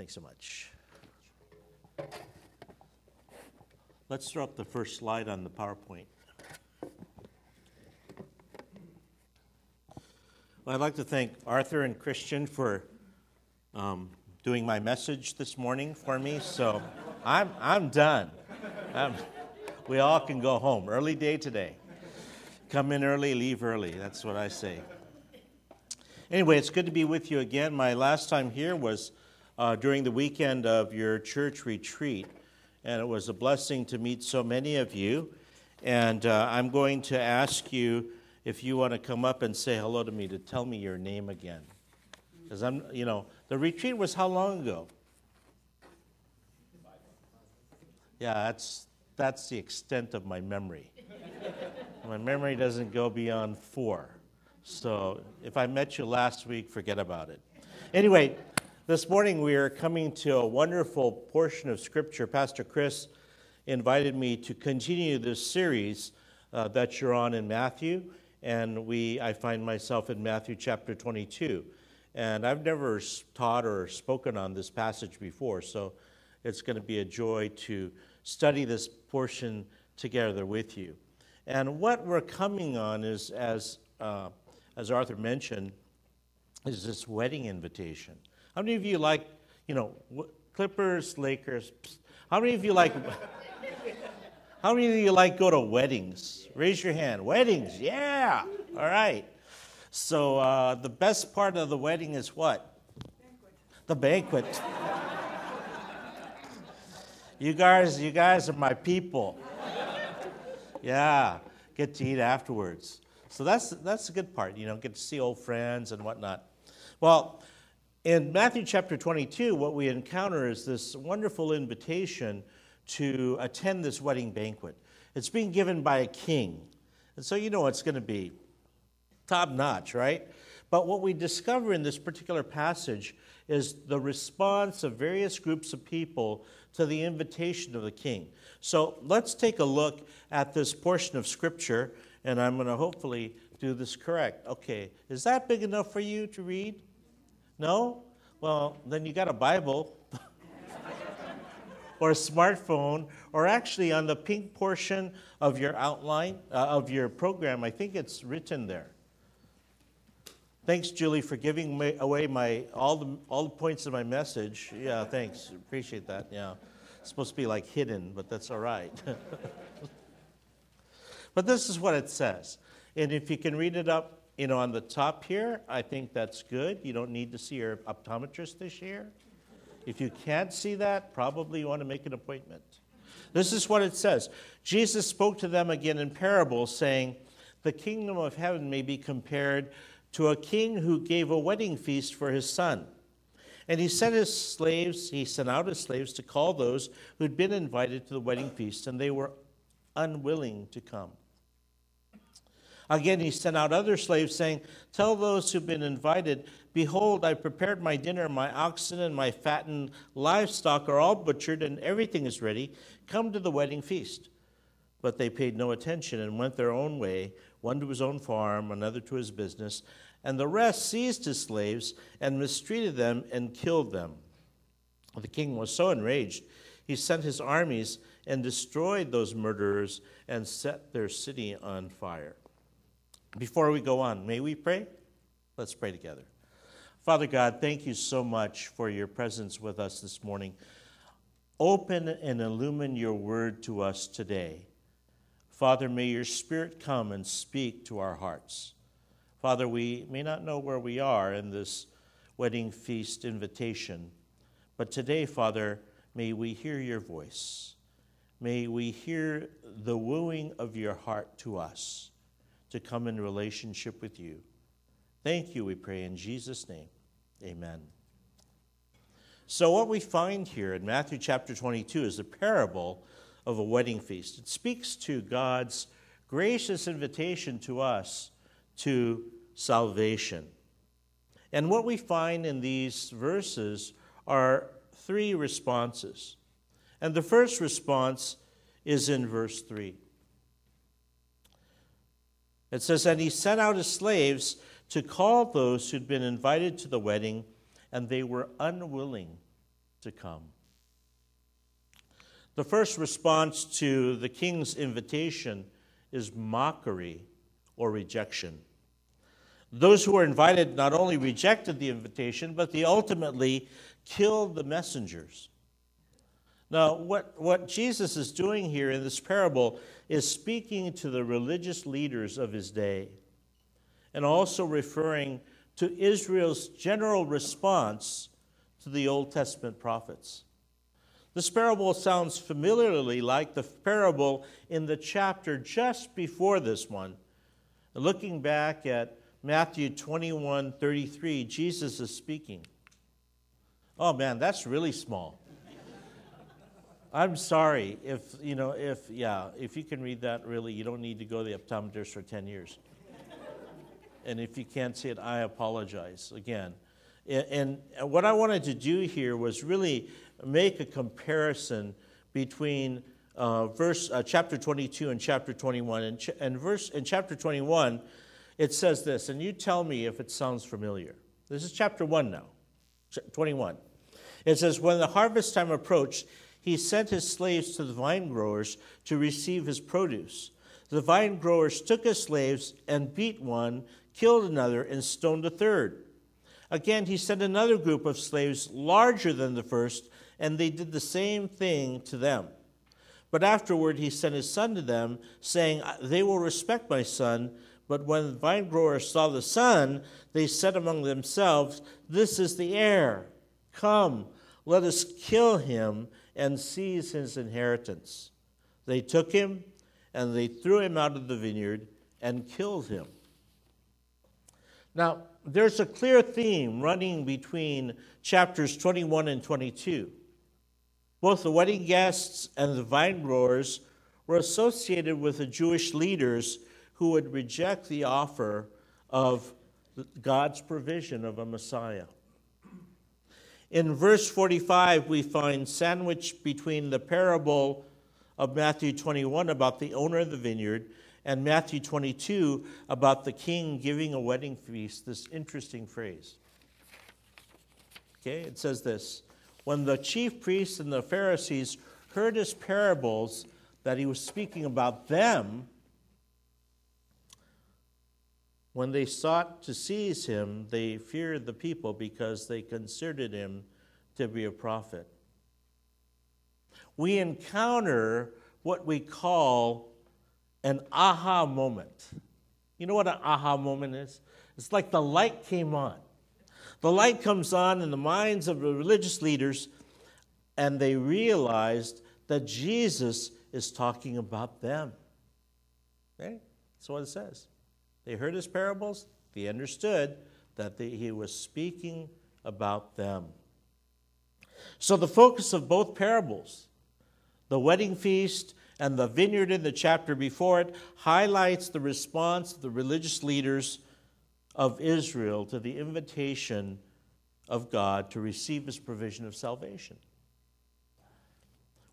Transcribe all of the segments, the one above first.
Thanks so much. Let's throw up the first slide on the PowerPoint. Well, I'd like to thank Arthur and Christian for um, doing my message this morning for me. So I'm, I'm done. I'm, we all can go home. Early day today. Come in early, leave early. That's what I say. Anyway, it's good to be with you again. My last time here was uh, during the weekend of your church retreat, and it was a blessing to meet so many of you. And uh, I'm going to ask you if you want to come up and say hello to me to tell me your name again. Because I'm, you know, the retreat was how long ago? Yeah, that's, that's the extent of my memory. my memory doesn't go beyond four. So if I met you last week, forget about it. Anyway, this morning we are coming to a wonderful portion of Scripture. Pastor Chris invited me to continue this series uh, that you're on in Matthew, and we I find myself in Matthew chapter 22. And I've never taught or spoken on this passage before, so it's going to be a joy to study this portion together with you. And what we're coming on is, as, uh, as Arthur mentioned, is this wedding invitation. How many of you like, you know, Clippers, Lakers? How many of you like? how many of you like go to weddings? Raise your hand. Weddings, yeah. All right. So uh, the best part of the wedding is what? Banquet. The banquet. you guys, you guys are my people. Yeah, get to eat afterwards. So that's that's the good part, you know, get to see old friends and whatnot. Well, in Matthew chapter 22, what we encounter is this wonderful invitation to attend this wedding banquet. It's being given by a king. And so you know it's going to be top notch, right? But what we discover in this particular passage is the response of various groups of people to the invitation of the king. So let's take a look at this portion of scripture, and I'm going to hopefully do this correct. Okay, is that big enough for you to read? No? Well, then you got a Bible. or a smartphone, or actually on the pink portion of your outline, uh, of your program, I think it's written there. Thanks, Julie, for giving me away my all the all the points of my message. Yeah, thanks. Appreciate that. Yeah, it's supposed to be like hidden, but that's all right. but this is what it says, and if you can read it up, you know, on the top here, I think that's good. You don't need to see your optometrist this year. If you can't see that, probably you want to make an appointment. This is what it says. Jesus spoke to them again in parables, saying, "The kingdom of heaven may be compared." to a king who gave a wedding feast for his son. And he sent his slaves, he sent out his slaves to call those who'd been invited to the wedding feast, and they were unwilling to come. Again, he sent out other slaves, saying, Tell those who've been invited, Behold, I prepared my dinner, my oxen and my fattened livestock are all butchered, and everything is ready. Come to the wedding feast. But they paid no attention and went their own way, one to his own farm, another to his business, and the rest seized his slaves and mistreated them and killed them. The king was so enraged, he sent his armies and destroyed those murderers and set their city on fire. Before we go on, may we pray? Let's pray together. Father God, thank you so much for your presence with us this morning. Open and illumine your word to us today. Father, may your Spirit come and speak to our hearts. Father, we may not know where we are in this wedding feast invitation, but today, Father, may we hear your voice. May we hear the wooing of your heart to us to come in relationship with you. Thank you, we pray in Jesus' name. Amen. So, what we find here in Matthew chapter 22 is a parable of a wedding feast. It speaks to God's gracious invitation to us to salvation. And what we find in these verses are three responses. And the first response is in verse 3. It says, And he sent out his slaves to call those who'd been invited to the wedding, and they were unwilling to come. The first response to the king's invitation is mockery or rejection. Those who were invited not only rejected the invitation, but they ultimately killed the messengers. Now, what, what Jesus is doing here in this parable is speaking to the religious leaders of his day and also referring to Israel's general response to the Old Testament prophets. This parable sounds familiarly like the parable in the chapter just before this one. Looking back at Matthew 21 33, Jesus is speaking. Oh man, that's really small. I'm sorry if, you know, if, yeah, if you can read that, really, you don't need to go to the optometrist for 10 years. and if you can't see it, I apologize again. And, and what I wanted to do here was really make a comparison between uh, verse uh, chapter 22 and chapter 21. And, ch- and verse in chapter 21, it says this, and you tell me if it sounds familiar. This is chapter 1 now, 21. It says, When the harvest time approached, he sent his slaves to the vine growers to receive his produce. The vine growers took his slaves and beat one, killed another, and stoned a third. Again, he sent another group of slaves larger than the first, and they did the same thing to them. But afterward, he sent his son to them, saying, They will respect my son. But when the vine growers saw the son, they said among themselves, This is the heir. Come, let us kill him and seize his inheritance. They took him and they threw him out of the vineyard and killed him. Now, there's a clear theme running between chapters 21 and 22. Both the wedding guests and the vine growers were associated with the Jewish leaders who would reject the offer of God's provision of a Messiah. In verse 45, we find sandwiched between the parable of Matthew 21 about the owner of the vineyard and Matthew 22 about the king giving a wedding feast, this interesting phrase. Okay, it says this When the chief priests and the Pharisees heard his parables, that he was speaking about them, when they sought to seize him, they feared the people because they considered him to be a prophet. We encounter what we call an aha moment. You know what an aha moment is? It's like the light came on. The light comes on in the minds of the religious leaders, and they realized that Jesus is talking about them. Okay? That's what it says. They heard his parables, they understood that they, he was speaking about them. So, the focus of both parables, the wedding feast and the vineyard in the chapter before it, highlights the response of the religious leaders of Israel to the invitation of God to receive his provision of salvation.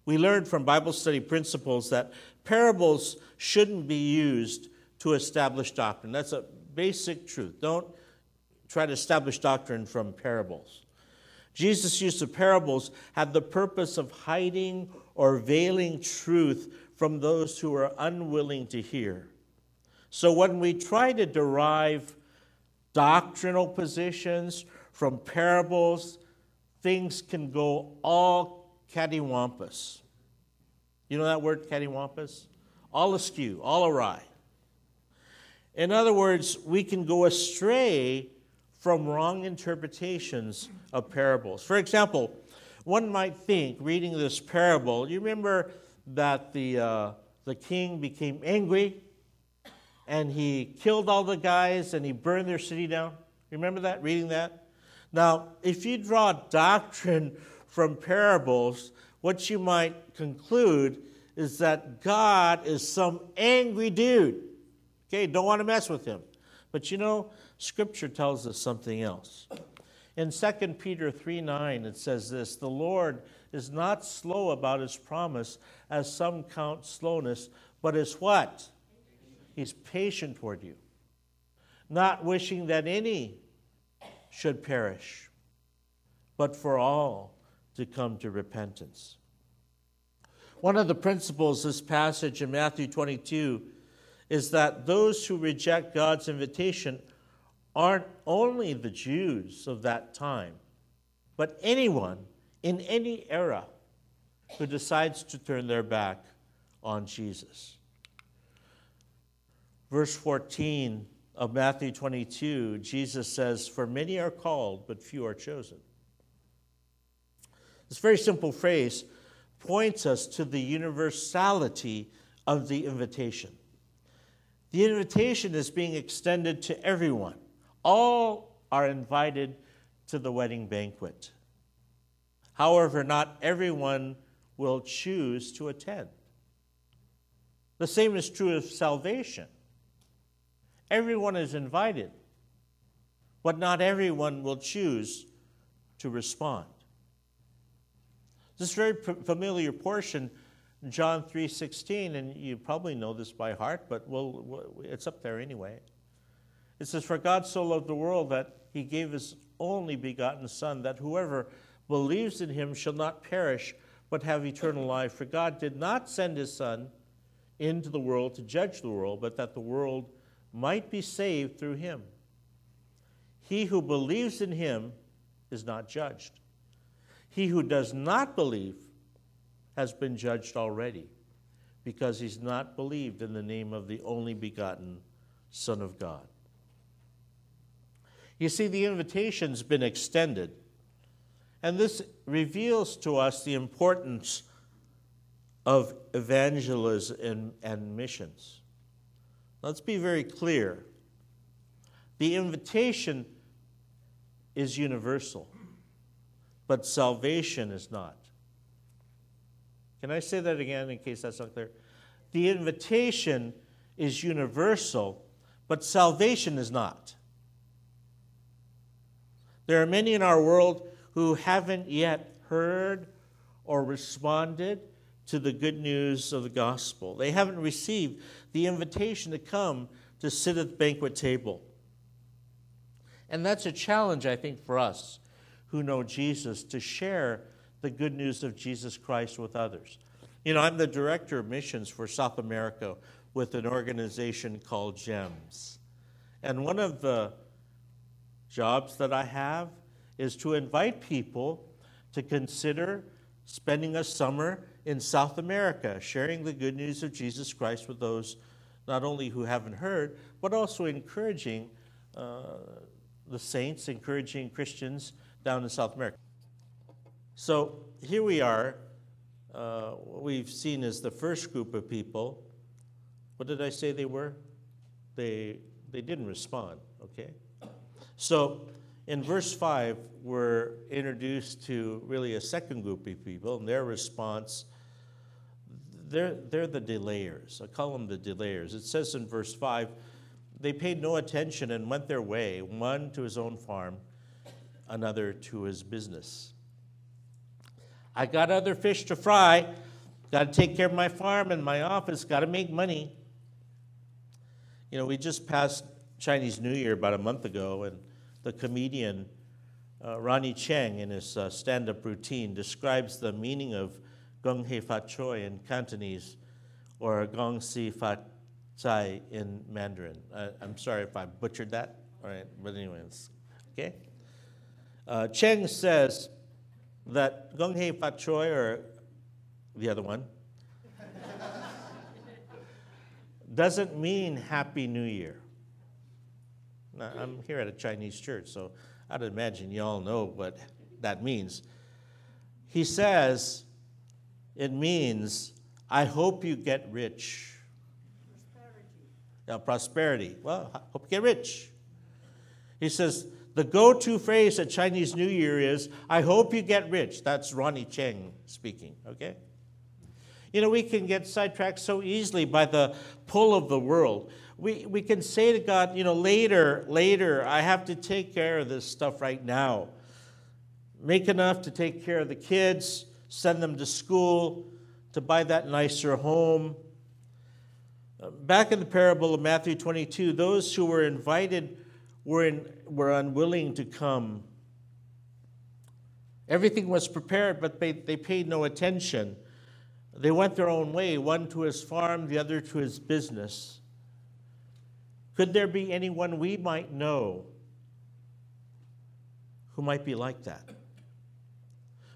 We learned from Bible study principles that parables shouldn't be used to establish doctrine. That's a basic truth. Don't try to establish doctrine from parables. Jesus' use of parables had the purpose of hiding or veiling truth from those who are unwilling to hear. So when we try to derive doctrinal positions from parables, things can go all cattywampus. You know that word, cattywampus? All askew, all awry. In other words, we can go astray from wrong interpretations of parables. For example, one might think, reading this parable, you remember that the, uh, the king became angry and he killed all the guys and he burned their city down? Remember that, reading that? Now, if you draw doctrine from parables, what you might conclude is that God is some angry dude Okay, don't want to mess with him. But you know, Scripture tells us something else. In 2 Peter 3 9, it says this The Lord is not slow about his promise, as some count slowness, but is what? He's patient toward you, not wishing that any should perish, but for all to come to repentance. One of the principles this passage in Matthew 22 is that those who reject God's invitation aren't only the Jews of that time, but anyone in any era who decides to turn their back on Jesus. Verse 14 of Matthew 22, Jesus says, For many are called, but few are chosen. This very simple phrase points us to the universality of the invitation. The invitation is being extended to everyone. All are invited to the wedding banquet. However, not everyone will choose to attend. The same is true of salvation. Everyone is invited, but not everyone will choose to respond. This very familiar portion, John 3:16, and you probably know this by heart, but we'll, it's up there anyway. It says, "For God so loved the world that He gave His only begotten Son, that whoever believes in Him shall not perish, but have eternal life. For God did not send His Son into the world to judge the world, but that the world might be saved through Him. He who believes in Him is not judged." He who does not believe has been judged already because he's not believed in the name of the only begotten Son of God. You see, the invitation's been extended, and this reveals to us the importance of evangelism and, and missions. Let's be very clear. The invitation is universal but salvation is not. Can I say that again in case that's not clear? The invitation is universal, but salvation is not. There are many in our world who haven't yet heard or responded to the good news of the gospel. They haven't received the invitation to come to sit at the banquet table. And that's a challenge, I think, for us who know Jesus to share the good news of Jesus Christ with others. You know, I'm the director of missions for South America with an organization called GEMS. And one of the jobs that I have is to invite people to consider spending a summer in South America, sharing the good news of Jesus Christ with those not only who haven't heard, but also encouraging uh, the saints, encouraging Christians down in South America. So here we are. Uh, what we've seen is the first group of people. What did I say they were? They, they didn't respond, okay? So in verse 5, we're introduced to really a second group of people, and their response, they're, they're the delayers. I call them the delayers. It says in verse 5, they paid no attention and went their way, one to his own farm another to his business. I got other fish to fry, got to take care of my farm and my office, got to make money. You know, we just passed Chinese New Year about a month ago, and the comedian uh, Ronny Chieng, in his uh, stand up routine, describes the meaning of Gong Hei Fat Choi in Cantonese or Gong Si Fat Chai in Mandarin. I, I'm sorry if I butchered that, all right, but, anyways, okay? Uh, Chieng says that Gong Hei Fat Choi, or the other one, doesn't mean Happy New Year. Now, I'm here at a Chinese church, so I'd imagine you all know what that means. He says it means, I hope you get rich. Prosperity. Yeah, prosperity. Well, I hope you get rich. He says, the go to phrase at Chinese New Year is, I hope you get rich. That's Ronny Chieng speaking, okay? You know, we can get sidetracked so easily by the pull of the world. We, we can say to God, you know, later, later, I have to take care of this stuff right now. Make enough to take care of the kids, send them to school, to buy that nicer home. Back in the parable of Matthew 22, those who were invited were, in, were unwilling to come Everything was prepared, but they, they paid no attention. They went their own way, one to his farm, the other to his business. Could there be anyone we might know who might be like that?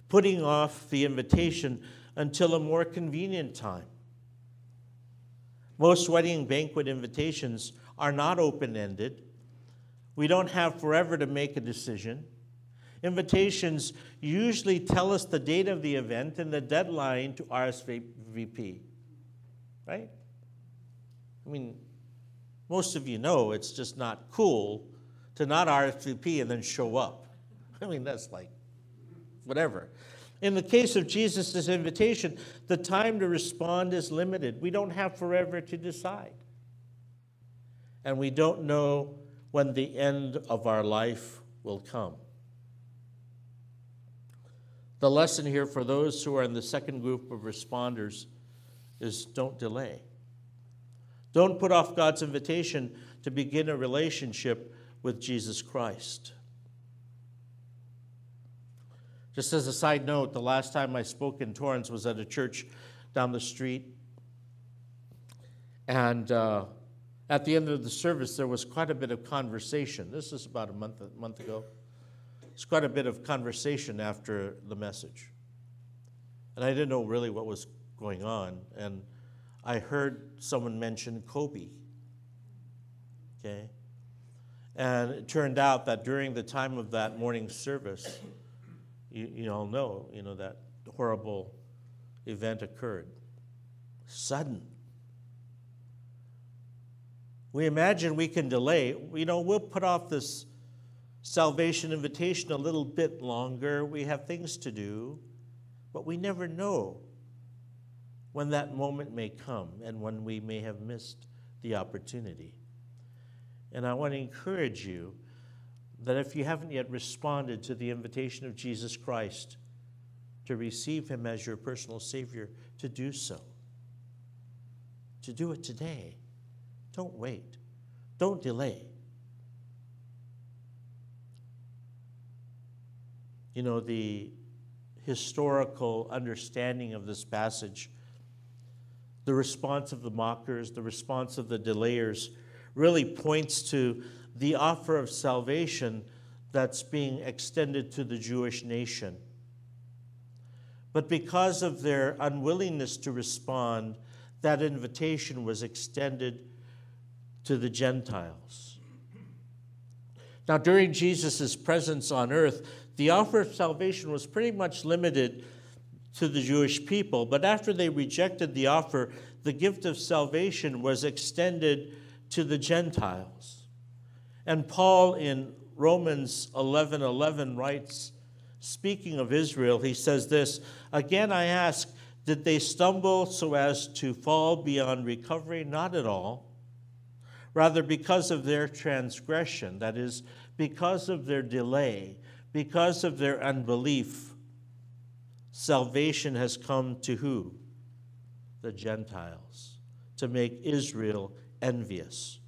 Putting off the invitation until a more convenient time. Most wedding banquet invitations are not open ended. We don't have forever to make a decision. Invitations usually tell us the date of the event and the deadline to RSVP, right? I mean, most of you know it's just not cool to not RSVP and then show up. I mean, that's like whatever. In the case of Jesus' invitation, the time to respond is limited. We don't have forever to decide. And we don't know when the end of our life will come. The lesson here for those who are in the second group of responders is don't delay. Don't put off God's invitation to begin a relationship with Jesus Christ. Just as a side note, the last time I spoke in Torrance was at a church down the street. And uh, at the end of the service, there was quite a bit of conversation. This is about a month, a month ago. It's quite a bit of conversation after the message. And I didn't know really what was going on. And I heard someone mention Kobe. Okay? And it turned out that during the time of that morning service, you, you all know, you know, that horrible event occurred. Sudden. We imagine we can delay. You know, we'll put off this salvation invitation a little bit longer. We have things to do, but we never know when that moment may come and when we may have missed the opportunity. And I want to encourage you that if you haven't yet responded to the invitation of Jesus Christ to receive Him as your personal Savior, to do so. To do it today. Don't wait. Don't delay. you know, the historical understanding of this passage, the response of the mockers, the response of the delayers, really points to the offer of salvation that's being extended to the Jewish nation. But because of their unwillingness to respond, that invitation was extended to the Gentiles. Now, during Jesus' presence on earth, the offer of salvation was pretty much limited to the Jewish people, but after they rejected the offer, the gift of salvation was extended to the Gentiles. And Paul in Romans 11 11 writes, speaking of Israel, he says this Again, I ask, did they stumble so as to fall beyond recovery? Not at all. Rather, because of their transgression, that is, because of their delay, because of their unbelief, salvation has come to who? The Gentiles, to make Israel envious.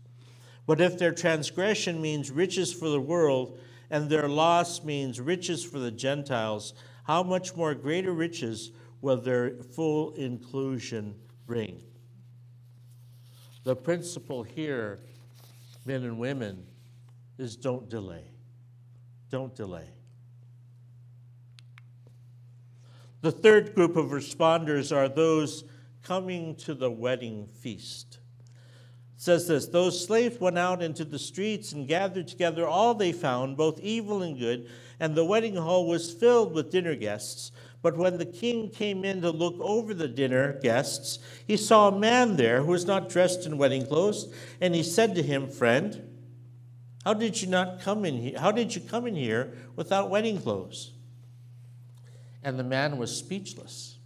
But if their transgression means riches for the world, and their loss means riches for the Gentiles, how much more greater riches will their full inclusion bring? The principle here, men and women, is don't delay. Don't delay. The third group of responders are those coming to the wedding feast. Says this Those slaves went out into the streets and gathered together all they found, both evil and good, and the wedding hall was filled with dinner guests. But when the king came in to look over the dinner guests, he saw a man there who was not dressed in wedding clothes, and he said to him, Friend, how did you not come in here? How did you come in here without wedding clothes? And the man was speechless.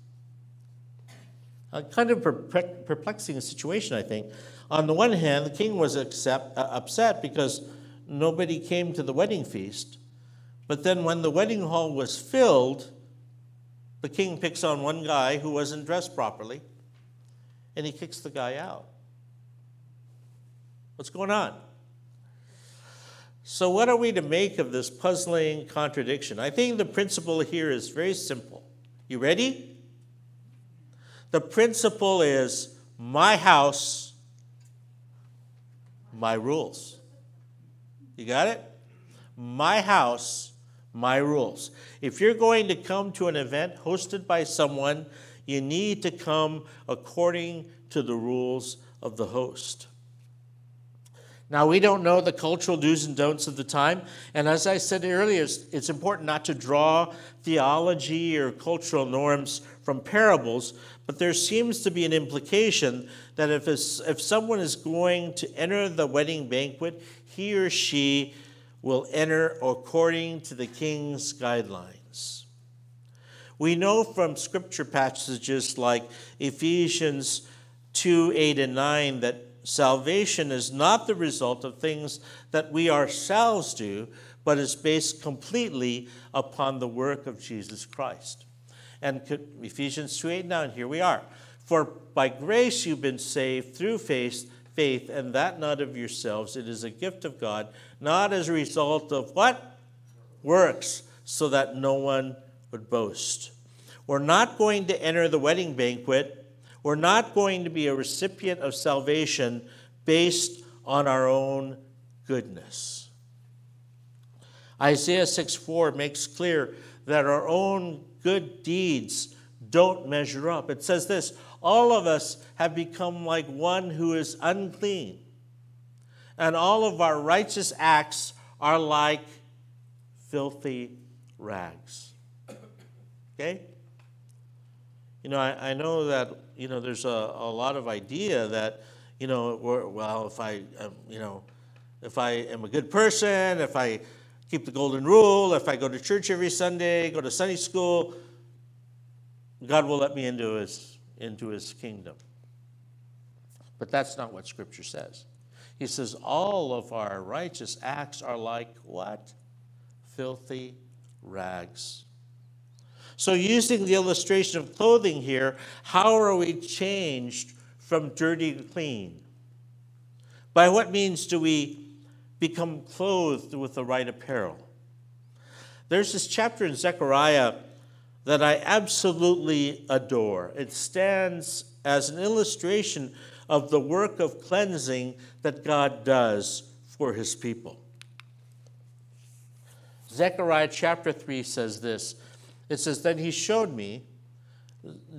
A kind of perplexing situation, I think. On the one hand, the king was accept, uh, upset because nobody came to the wedding feast. But then, when the wedding hall was filled, the king picks on one guy who wasn't dressed properly and he kicks the guy out. What's going on? So, what are we to make of this puzzling contradiction? I think the principle here is very simple. You ready? The principle is my house, my rules. You got it? My house, my rules. If you're going to come to an event hosted by someone, you need to come according to the rules of the host. Now, we don't know the cultural do's and don'ts of the time. And as I said earlier, it's, important not to draw theology or cultural norms from parables, but there seems to be an implication that if, if someone is going to enter the wedding banquet, he or she will enter according to the king's guidelines. We know from scripture passages like Ephesians 2 8 and 9 that salvation is not the result of things that we ourselves do, but is based completely upon the work of Jesus Christ. And Ephesians 2 8 9, here we are. For by grace you've been saved through faith, faith, and that not of yourselves. It is a gift of God, not as a result of what? Works, so that no one would boast. We're not going to enter the wedding banquet we're not going to be a recipient of salvation based on our own goodness. Isaiah 6 4 makes clear that our own good deeds don't measure up. It says this All of us have become like one who is unclean, and all of our righteous acts are like filthy rags. Okay? You know, I, I know that you know, there's a, a lot of idea that, you know, well, if I, um, you know, if I am a good person, if I keep the golden rule, if I go to church every Sunday, go to Sunday school, God will let me into his, into his kingdom. But that's not what Scripture says. He says, all of our righteous acts are like what? Filthy rags. So, using the illustration of clothing here, how are we changed from dirty to clean? By what means do we become clothed with the right apparel? There's this chapter in Zechariah that I absolutely adore. It stands as an illustration of the work of cleansing that God does for his people. Zechariah chapter 3 says this it says, Then he showed me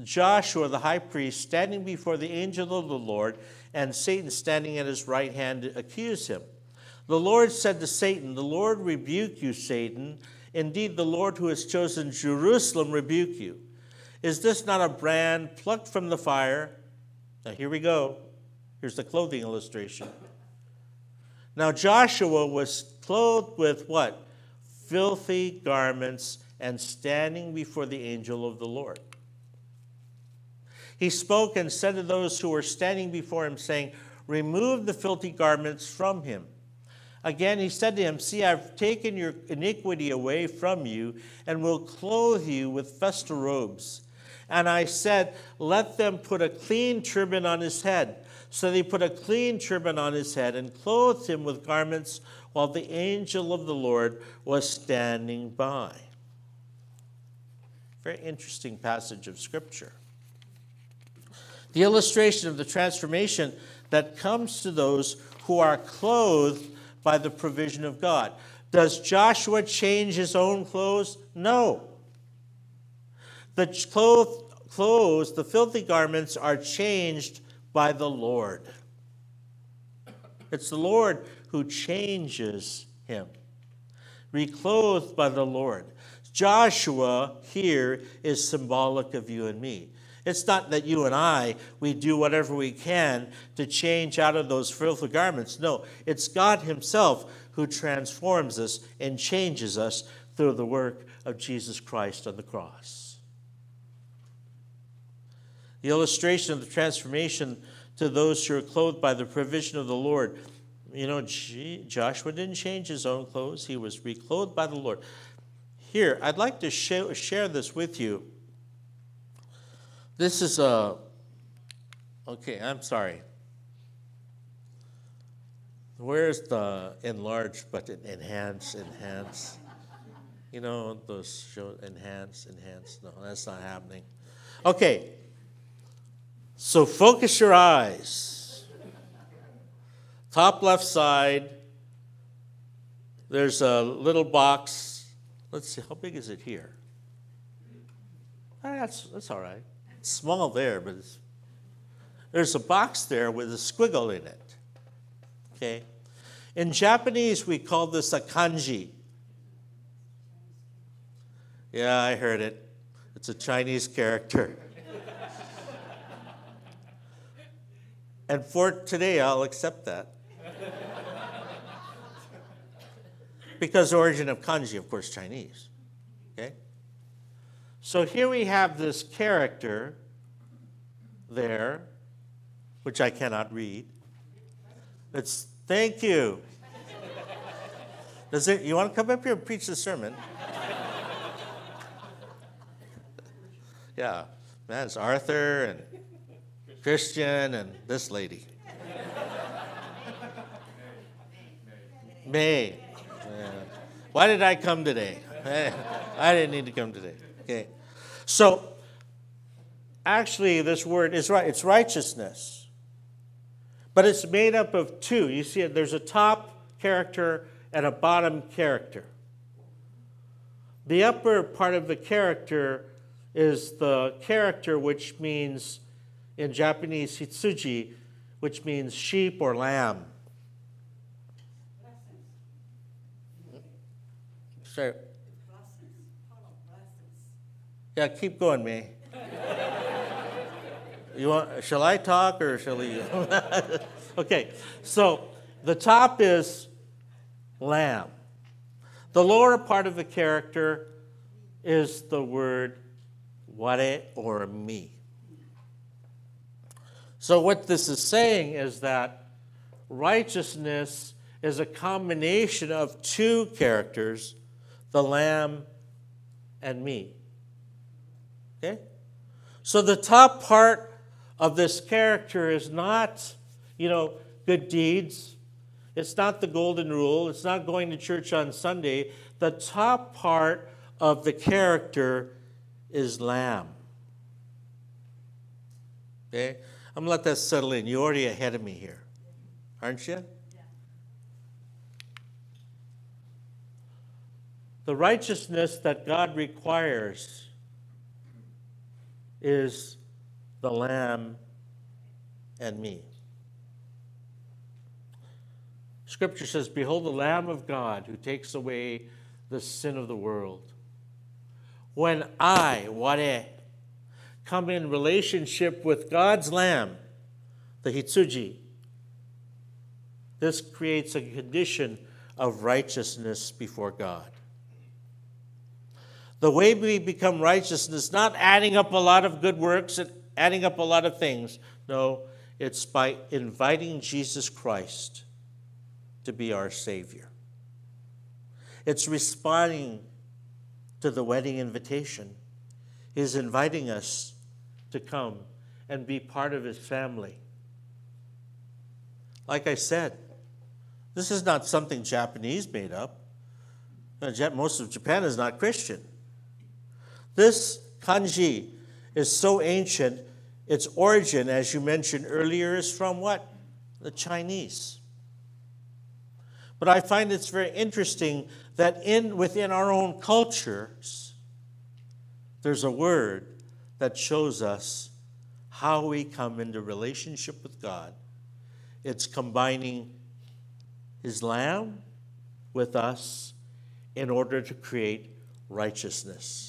Joshua the high priest standing before the angel of the Lord, and Satan standing at his right hand to accuse him. The Lord said to Satan, The Lord rebuke you, Satan. Indeed, the Lord who has chosen Jerusalem rebuke you. Is this not a brand plucked from the fire? Now, here we go. Here's the clothing illustration. Now, Joshua was clothed with what? Filthy garments and standing before the angel of the Lord. He spoke and said to those who were standing before him, saying, Remove the filthy garments from him. Again, he said to him, See, I've taken your iniquity away from you and will clothe you with festal robes. And I said, Let them put a clean turban on his head. So they put a clean turban on his head and clothed him with garments while the angel of the Lord was standing by. Very interesting passage of Scripture. The illustration of the transformation that comes to those who are clothed by the provision of God. Does Joshua change his own clothes? No. The clothes, the filthy garments, are changed by the Lord. It's the Lord who changes him. Reclothed by the Lord. Joshua here is symbolic of you and me. It's not that you and I, we do whatever we can to change out of those filthy garments. No, it's God Himself who transforms us and changes us through the work of Jesus Christ on the cross. The illustration of the transformation to those who are clothed by the provision of the Lord. You know, Joshua didn't change his own clothes, he was reclothed by the Lord. Here, I'd like to share, share this with you. This is a, okay, I'm sorry. Where's the enlarge button? Enhance, enhance. You know, those show enhance, enhance. No, that's not happening. Okay. So focus your eyes. Top left side, there's a little box. Let's see, how big is it here? That's, that's all right. Small there, but there's a box there with a squiggle in it. Okay? In Japanese, we call this a kanji. Yeah, I heard it. It's a Chinese character. and for today, I'll accept that. because origin of kanji, of course, Chinese. Okay? So here we have this character there, which I cannot read. It's thank you. Does it you want to come up here and preach the sermon? yeah. Man, it's Arthur and Christian and this lady. May. Yeah. Why did I come today? I didn't need to come today. Okay. So, actually, this word is right. It's righteousness. But it's made up of two. You see it, there's a top character and a bottom character. The upper part of the character is the character which means, in Japanese, hitsuji, which means sheep or lamb. Sorry. Yeah, keep going, May. you want? Shall I talk or shall you? okay, so the top is lamb. The lower part of the character is the word ware or me. So, what this is saying is that righteousness is a combination of two characters, the lamb and me. Okay? So the top part of this character is not, you know, good deeds. It's not the golden rule. It's not going to church on Sunday. The top part of the character is lamb. Okay? I'm going to let that settle in. You're already ahead of me here, aren't you? The righteousness that God requires is the Lamb and me. Scripture says, Behold the Lamb of God who takes away the sin of the world. When I, Ware, come in relationship with God's Lamb, the Hitsuji, this creates a condition of righteousness before God. The way we become righteous is not adding up a lot of good works and adding up a lot of things. No, it's by inviting Jesus Christ to be our Savior. It's responding to the wedding invitation. He's inviting us to come and be part of His family. Like I said, this is not something Japanese made up. Most of Japan is not Christian. This kanji is so ancient, its origin, as you mentioned earlier, is from what? The Chinese. But I find it's very interesting that in, within our own cultures, there's a word that shows us how we come into relationship with God. It's combining His Lamb with us in order to create righteousness.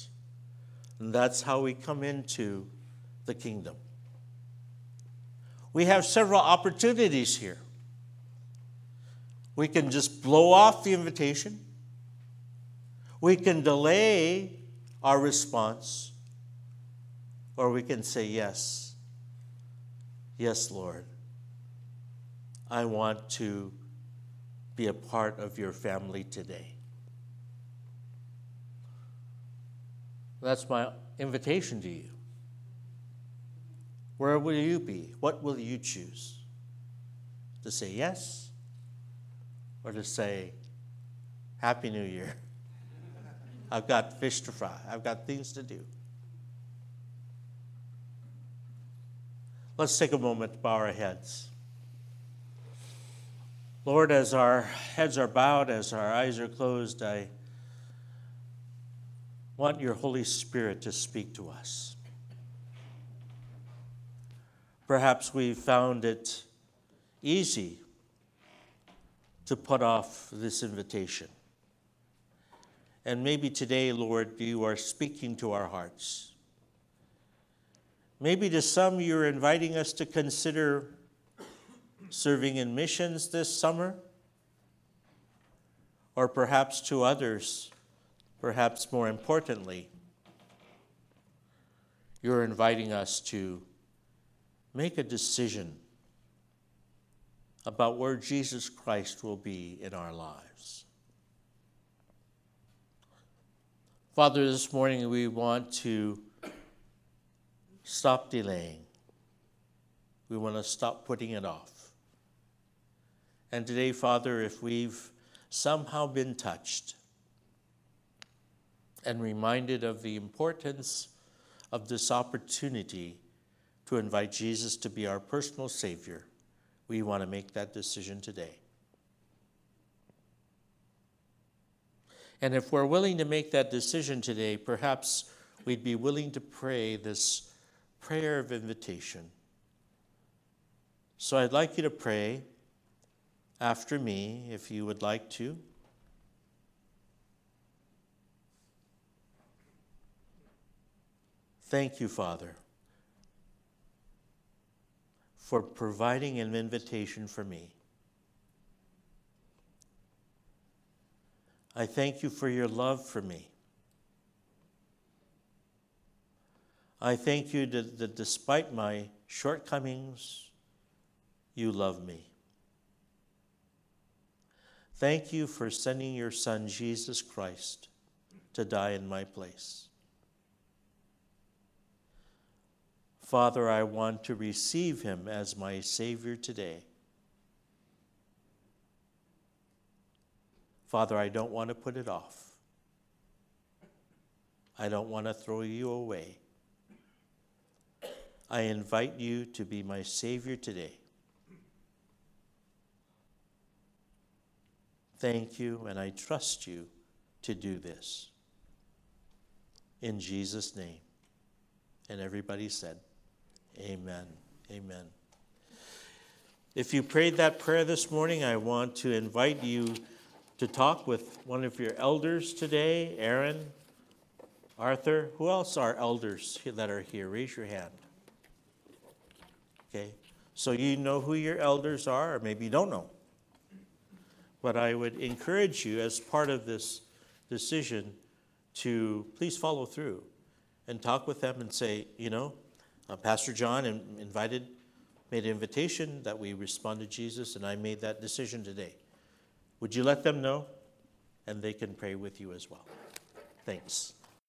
And that's how we come into the kingdom. We have several opportunities here. We can just blow off the invitation. We can delay our response. Or we can say, Yes. Yes, Lord. I want to be a part of your family today. That's my invitation to you. Where will you be? What will you choose? To say yes or to say, Happy New Year. I've got fish to fry, I've got things to do. Let's take a moment to bow our heads. Lord, as our heads are bowed, as our eyes are closed, I want your Holy Spirit to speak to us. Perhaps we found it easy to put off this invitation. And maybe today, Lord, you are speaking to our hearts. Maybe to some, you're inviting us to consider serving in missions this summer. Or perhaps to others, perhaps more importantly, you're inviting us to make a decision about where Jesus Christ will be in our lives. Father, this morning we want to stop delaying. We want to stop putting it off. And today, Father, if we've somehow been touched and reminded of the importance of this opportunity to invite Jesus to be our personal Savior, we want to make that decision today. And if we're willing to make that decision today, perhaps we'd be willing to pray this prayer of invitation. So I'd like you to pray after me if you would like to. Thank you, Father, for providing an invitation for me. I thank you for your love for me. I thank you that, that despite my shortcomings, you love me. Thank you for sending your Son, Jesus Christ, to die in my place. Father, I want to receive him as my Savior today. Father, I don't want to put it off. I don't want to throw you away. I invite you to be my Savior today. Thank you, and I trust you to do this. In Jesus' name. And everybody said, Amen. Amen. If you prayed that prayer this morning, I want to invite you to talk with one of your elders today Aaron, Arthur. Who else are elders that are here? Raise your hand. Okay. So you know who your elders are, or maybe you don't know. But I would encourage you, as part of this decision, to please follow through and talk with them and say, you know, uh, Pastor John invited, made an invitation that we respond to Jesus, and I made that decision today. Would you let them know? And they can pray with you as well. Thanks.